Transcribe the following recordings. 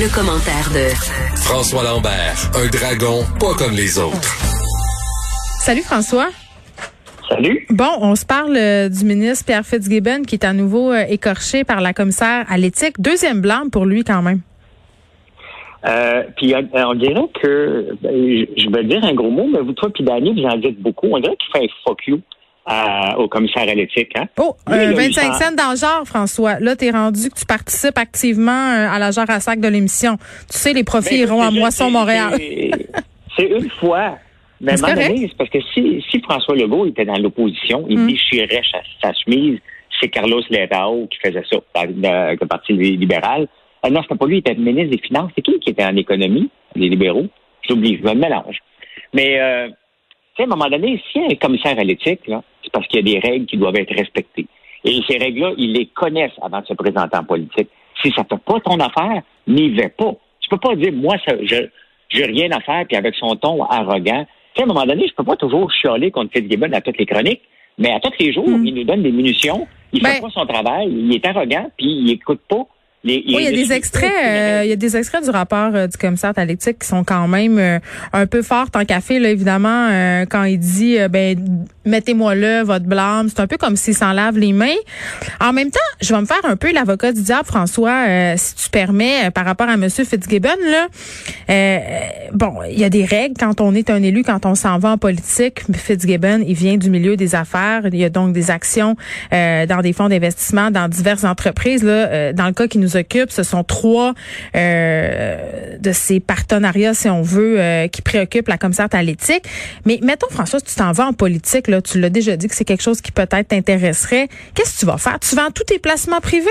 Le, commentaire de François Lambert, un dragon pas comme les autres. Salut François. Salut. Bon, on se parle euh, du ministre Pierre Fitzgibbon qui est à nouveau euh, écorché par la commissaire à l'éthique. Deuxième blâme pour lui quand même. Euh, puis on dirait que, ben, je vais dire un gros mot, mais vous, toi puis Danny, vous en dites beaucoup. On dirait qu'il fait un fuck you à- au commissaire à l'éthique. Hein? Oh, Lui, euh, là, il 25 s'en- cents dans le genre, François. Là, t'es rendu que tu participes activement euh, à la jarre à sac de l'émission. Tu sais, les profits Ben, iront à Moisson c'est- Montréal. c'est- une fois. Mais à un C'est donné, parce que si, si François Legault était dans l'opposition, il Mm. déchirait sa, sa chemise, c'est Carlos Letao qui faisait ça, avec le Parti libéral. Ah non, c'était pas lui, il était ministre des Finances. C'est qui qui était en économie, les libéraux? J'oublie, je me mélange. Mais, euh, tu sais, à un moment donné, s'il y a un commissaire à l'éthique, là, c'est parce qu'il y a des règles qui doivent être respectées. Et ces règles-là, ils les connaissent avant de se présenter en politique. Si ça fait pas ton affaire, n'y vais pas. Tu peux pas dire, moi, ça, je, j'ai rien à faire, puis avec son ton arrogant. Tu sais, à un moment donné, je peux pas toujours chialer contre Fitzgibbon à toutes les chroniques, mais à tous les jours, il nous donne des munitions, il fait Ben- pas son travail, il est arrogant, puis il écoute pas. Les, Oui, il y a des extraits, euh, il y a des extraits du rapport euh, du commissaire à l'éthique qui sont quand même euh, un peu forts en café là évidemment euh, quand il dit euh, ben mettez-moi là votre blâme, c'est un peu comme s'il s'en lave les mains. En même temps, je vais me faire un peu l'avocat du diable François euh, si tu permets par rapport à monsieur Fitzgibbon là. Euh, bon, il y a des règles quand on est un élu quand on s'en va en politique. Fitzgibbon, il vient du milieu des affaires, il y a donc des actions euh, dans des fonds d'investissement dans diverses entreprises là, Euh, dans le cas qui nous occupe, ce sont trois euh, de ces partenariats, si on veut, euh, qui préoccupent la commissaire à l'éthique. Mais mettons, François, tu t'en vas en politique, là, tu l'as déjà dit que c'est quelque chose qui peut-être t'intéresserait. Qu'est-ce que tu vas faire? Tu vends tous tes placements privés?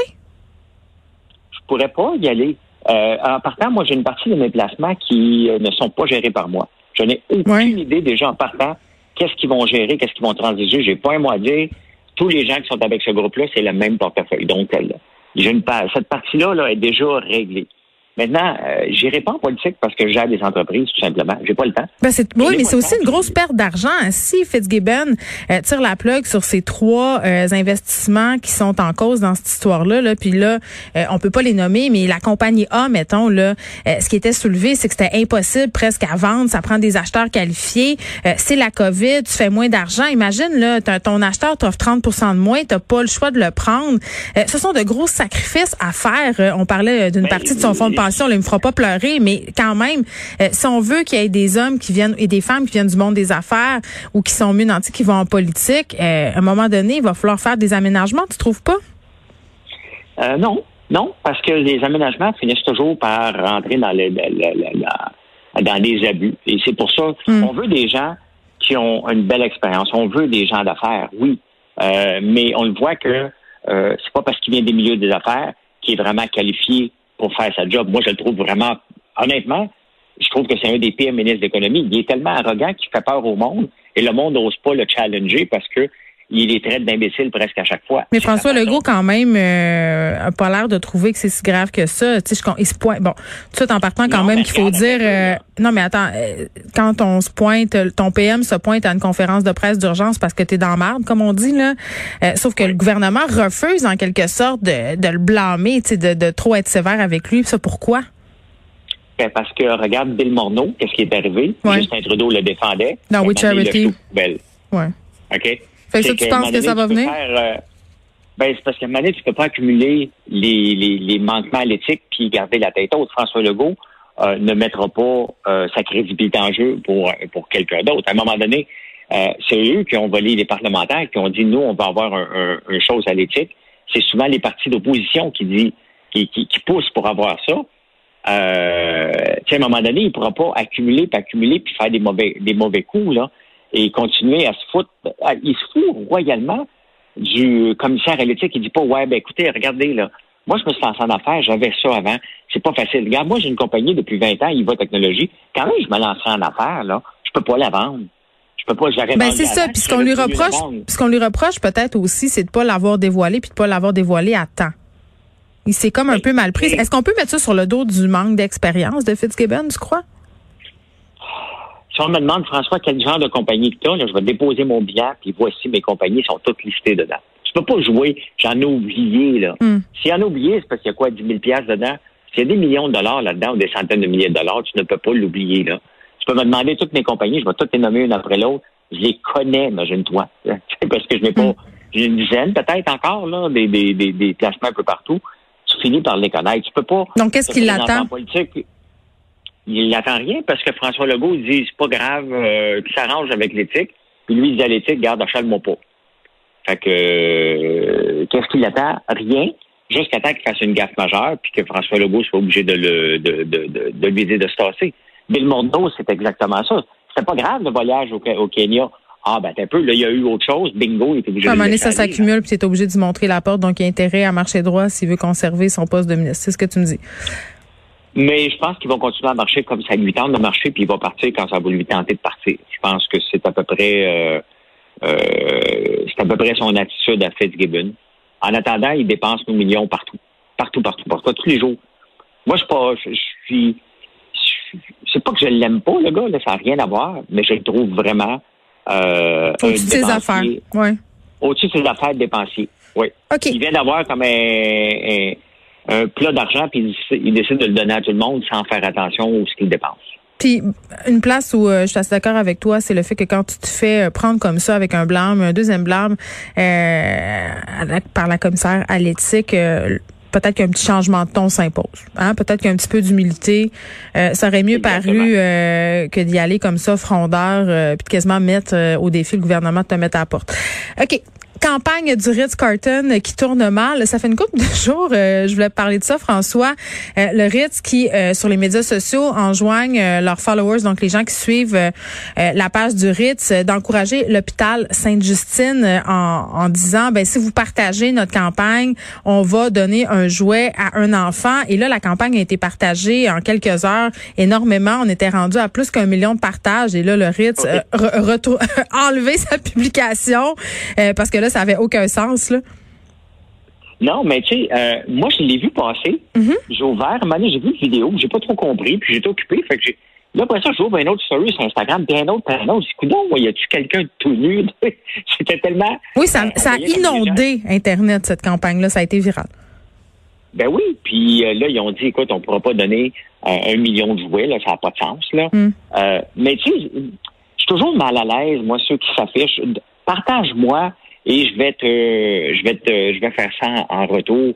Je pourrais pas y aller. Euh, en partant, moi, j'ai une partie de mes placements qui ne sont pas gérés par moi. Je n'ai aucune Ouais. idée déjà en partant qu'est-ce qu'ils vont gérer, qu'est-ce qu'ils vont transiger. J'ai pas un mot à dire. Tous les gens qui sont avec ce groupe-là, c'est le même portefeuille. Donc, j'ai une part- cette partie-là là, est déjà réglée. Maintenant, euh, j'irai pas en politique parce que je gère des entreprises, tout simplement. J'ai pas le temps. Ben c'est oui, mais c'est aussi une grosse perte d'argent. Si Fitzgibbon euh, tire la plug sur ces trois euh, investissements qui sont en cause dans cette histoire-là, là, puis là, euh, on peut pas les nommer, mais la compagnie A, mettons là, euh, ce qui était soulevé, c'est que c'était impossible presque à vendre. Ça prend des acheteurs qualifiés. Euh, c'est la COVID, tu fais moins d'argent. Imagine là, ton acheteur t'offre 30% de moins, t'as pas le choix de le prendre. Euh, ce sont de gros sacrifices à faire. On parlait d'une Ben, partie de son fonds de pension, là, il me fera pas pleurer, mais quand même, euh, si on veut qu'il y ait des hommes qui viennent et des femmes qui viennent du monde des affaires ou qui sont mieux nantis, qui vont en politique, euh, à un moment donné, il va falloir faire des aménagements, tu trouves pas? Euh, non, non, parce que les aménagements finissent toujours par rentrer dans, le, le- le- le- la- dans les abus. Et c'est pour ça Mm. on veut des gens qui ont une belle expérience. On veut des gens d'affaires, oui. Euh, mais on le voit que euh, c'est pas parce qu'il vient des milieux des affaires qu'il est vraiment qualifié pour faire sa job. Moi, je le trouve vraiment, honnêtement, je trouve que c'est un des pires ministres d'économie. Il est tellement arrogant qu'il fait peur au monde et le monde n'ose pas le challenger parce que il les traite d'imbéciles presque à chaque fois. Mais François. Legault, quand même, euh, a pas l'air de trouver que c'est si grave que ça. Tu sais, je il se pointe. Bon, tout en partant quand Non, même qu'il faut dire. euh, non, mais attends, euh, quand on se pointe, ton PM se pointe à une conférence de presse d'urgence parce que t'es dans marde, comme on dit là. Euh, sauf que le gouvernement refuse en quelque sorte de, de le blâmer, tu sais, de, de trop être sévère avec lui. Ça pourquoi? Ben, parce que regarde Bill Morneau, qu'est-ce qui est arrivé? Ouais. Justin Trudeau le défendait. Dans Ben, We Charity. poubelles. Ouais. OK? Fait que ça, C'est tu un penses que ça va venir? faire, euh, ben, c'est parce qu'à un moment donné, tu peux pas accumuler les, les, les manquements à l'éthique puis garder la tête haute. François Legault euh, ne mettra pas euh, sa crédibilité en jeu pour, pour quelqu'un d'autre. À un moment donné, c'est eux qui ont volé les parlementaires, qui ont dit, nous, on va avoir un, un, un chose à l'éthique. C'est souvent les partis d'opposition qui, dit, qui, qui, qui poussent pour avoir ça. Euh, à un moment donné, il ne pourra pas accumuler, puis accumuler, puis faire des mauvais, des mauvais coups, là, et continuer à se foutre. Il se fout royalement du commissaire à l'éthique. Il dit pas, ouais, ben écoutez, regardez, là, Moi, je me suis lancé en affaires, j'avais ça avant. C'est pas facile. Regarde, moi, j'ai une compagnie depuis 20 ans, Iva Technologie. Quand même, je me lancerai en affaires, là, je peux pas la vendre. Je peux pas, j'aurais Ben c'est ça. Puis ce je qu'on lui reproche, ce qu'on lui reproche peut-être aussi, c'est de pas l'avoir dévoilé puis de pas l'avoir dévoilé à temps. Il s'est comme un Ben, peu mal pris. Est-ce qu'on peut mettre ça sur le dos du manque d'expérience de Fitzgibbon, tu crois? Si on me demande, François, quel genre de compagnie que tu as, je vais déposer mon bilan, puis voici mes compagnies sont toutes listées dedans. Tu peux pas jouer, j'en ai oublié, là. Hmm. S'il y en a oublié, c'est parce qu'il y a quoi, 10 000 piastres dedans? S'il y a des millions de dollars là-dedans ou des centaines de milliers de dollars, tu ne peux pas l'oublier, là. Tu peux me demander toutes mes compagnies, je vais toutes les nommer une après l'autre. Je les connais, imagine-toi. parce que je n'ai pas, j'ai une dizaine peut-être encore, là, des, des, des, des placements un peu partout. Tu finis par les connaître. Tu peux pas. Donc, qu'est-ce qui te présenter l'attend? en politique, il n'attend rien parce que François Legault dit c'est pas grave, euh, qu'il s'arrange avec l'éthique. Puis lui, il dit à l'éthique, garde, achète-moi pas. Fait que euh, qu'est-ce qu'il attend? Rien. Jusqu'à temps qu'il fasse une gaffe majeure, puis que François Legault soit obligé de le de, de, de, de lui dire de se tasser. Bill Morneau, c'est exactement ça. C'était pas grave le voyage au, au Kenya. Ah ben t'es un peu, là, il y a eu autre chose. Bingo, il est obligé À un de moment donné, ça s'accumule puis tu es obligé de lui montrer la porte. Donc, il y a intérêt à marcher droit s'il veut conserver son poste de ministre. C'est ce que tu me dis. Mais je pense qu'ils vont continuer à marcher comme ça lui tente de marcher, puis il va partir quand ça va lui tenter de partir. Je pense que c'est à peu près euh, euh, c'est à peu près son attitude à Fitzgibbon. En attendant, il dépense nos millions partout. Partout, partout, partout, tous les jours. Moi, je suis pas. Je, je suis. C'est pas que je l'aime pas, le gars, là, ça n'a rien à voir, mais je le trouve vraiment euh, Au-dessus de ses affaires. Ouais. Au-dessus de ses affaires de dépensier. Oui. OK. Il vient d'avoir comme un, un, un plat d'argent, puis il, décide- il décide de le donner à tout le monde sans faire attention à ce qu'il dépense. Puis une place où euh, je suis assez d'accord avec toi, c'est le fait que quand tu te fais euh, prendre comme ça avec un blâme, un deuxième blâme euh, par la commissaire à l'éthique, euh, peut-être qu'un petit changement de ton s'impose. Hein? Peut-être qu'un petit peu d'humilité, euh, ça aurait mieux Exactement. paru euh, que d'y aller comme ça, frondeur, euh, puis de quasiment mettre au défi le gouvernement de te mettre à la porte. OK. Campagne du Ritz-Carton qui tourne mal. Ça fait une couple de jours, euh, je voulais parler de ça, François. Euh, le Ritz qui, euh, sur les médias sociaux, enjoignent euh, leurs followers, donc les gens qui suivent euh, euh, la page du Ritz, euh, d'encourager l'hôpital Sainte-Justine euh, en, en disant, ben si vous partagez notre campagne, on va donner un jouet à un enfant. Et là, la campagne a été partagée en quelques heures énormément. On était rendu à plus qu'un million de partages. Et là, le Ritz re- a enlevé sa publication euh, parce que là, ça avait aucun sens. Là. Non, mais tu sais, euh, moi, je l'ai vu passer. Mm-hmm. J'ai ouvert, donné, j'ai vu une vidéo, j'ai pas trop compris, puis j'étais occupé. Fait que j'ai. Là, après ça, j'ouvre un autre story sur Instagram, puis un autre, puis un autre. Je dis, coudonc, y a-tu quelqu'un de tout nu? C'était tellement. Oui, ça, ça a inondé Internet, cette campagne-là. Ça a été viral. Ben oui, puis euh, là, ils ont dit, écoute, on pourra pas donner euh, un million de jouets, là, ça n'a pas de sens, là. Mm. Euh, mais tu sais, je suis toujours mal à l'aise, moi, ceux qui s'affichent. Partage-moi et je vais te, je vais te, je vais faire ça en, retour.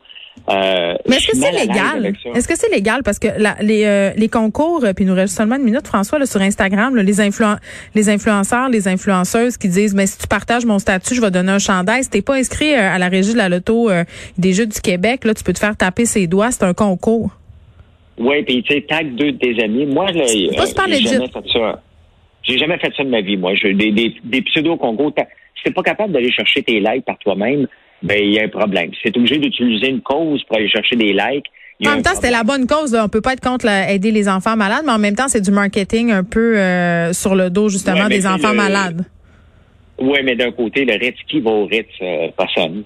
Euh, Mais est-ce que c'est légal? Est-ce que c'est légal? Parce que la- les, euh, les concours, euh, puis il nous reste seulement une minute, François, là, sur Instagram, là, les, influen- les influenceurs, les influenceuses qui disent, mais si tu partages mon statut, je vais donner un chandail. Si t'es pas inscrit euh, à la régie de la loto euh, des Jeux du Québec, là, tu peux te faire taper ses doigts. C'est un concours. Oui, puis tu sais, tag deux de tes amis. Moi, là, pas super jamais fait ça. J'ai jamais fait ça de ma vie, moi. Je, des des, des pseudo-concours. Si t'es pas capable d'aller chercher tes likes par toi-même, ben il y a un problème. Si t'es obligé d'utiliser une cause pour aller chercher des likes, En même temps, c'était la bonne cause. Là. On peut pas être contre aider les enfants malades, mais en même temps, c'est du marketing un peu euh, sur le dos justement Ouais, des enfants le- malades. Oui, mais d'un côté, le Ritz, qui va au Ritz? Euh, personne.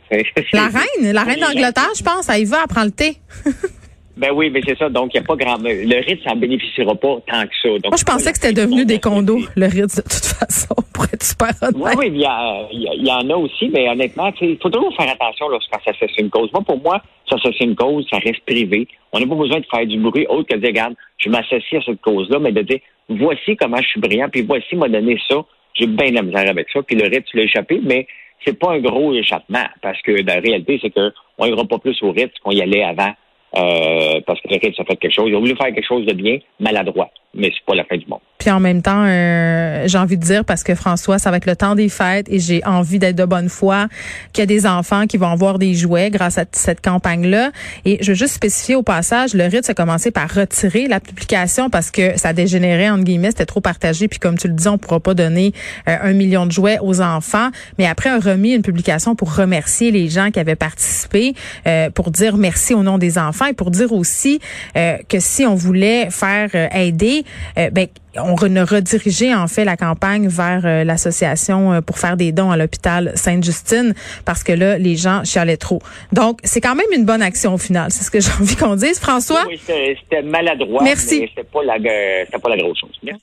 La reine, la reine d'Angleterre, je pense, elle y va, elle prend le thé. Ben oui, mais c'est ça. Donc, il n'y a pas grand. Le Ritz n'en bénéficiera pas tant que ça. Donc, Moi, je pensais que c'était devenu des condos, le Ritz, de toute façon, pour être super Oui, honnête. oui, il y, a- il y a- il y en a aussi, mais honnêtement, tu sais, il faut toujours faire attention lorsqu'on s'associe une cause. Moi, pour moi, s'associer une cause, ça reste privé. On n'a pas besoin de faire du bruit autre que de dire, regarde, je m'associe à cette cause-là, mais de dire, voici comment je suis brillant, puis voici m'a donné ça. J'ai bien de la misère avec ça, puis le Ritz l'a échappé, mais c'est pas un gros échappement, parce que la réalité, c'est qu'on n'ira pas plus au Ritz qu'on y allait avant, euh, parce que le Ritz a fait quelque chose. Il a voulu faire quelque chose de bien, maladroit. mais c'est pas la fin du monde. Puis en même temps, euh, j'ai envie de dire, parce que François, ça va être le temps des fêtes et j'ai envie d'être de bonne foi, qu'il y a des enfants qui vont avoir des jouets grâce à cette campagne-là. Et je veux juste spécifier au passage, le RIT a commencé par retirer la publication parce que ça dégénérait, entre guillemets, c'était trop partagé. Puis comme tu le dis, on pourra pas donner euh, un million de jouets aux enfants. Mais après, a remis une publication pour remercier les gens qui avaient participé, euh, pour dire merci au nom des enfants et pour dire aussi que si on voulait faire aider, ben on a redirigé en fait la campagne vers euh, l'association euh, pour faire des dons à l'hôpital Sainte-Justine parce que là les gens chialaient trop. Donc c'est quand même une bonne action au final, c'est ce que j'ai envie qu'on dise. François? Oui, c'était maladroit, Merci. mais c'était pas la pas la grosse chose. Merci.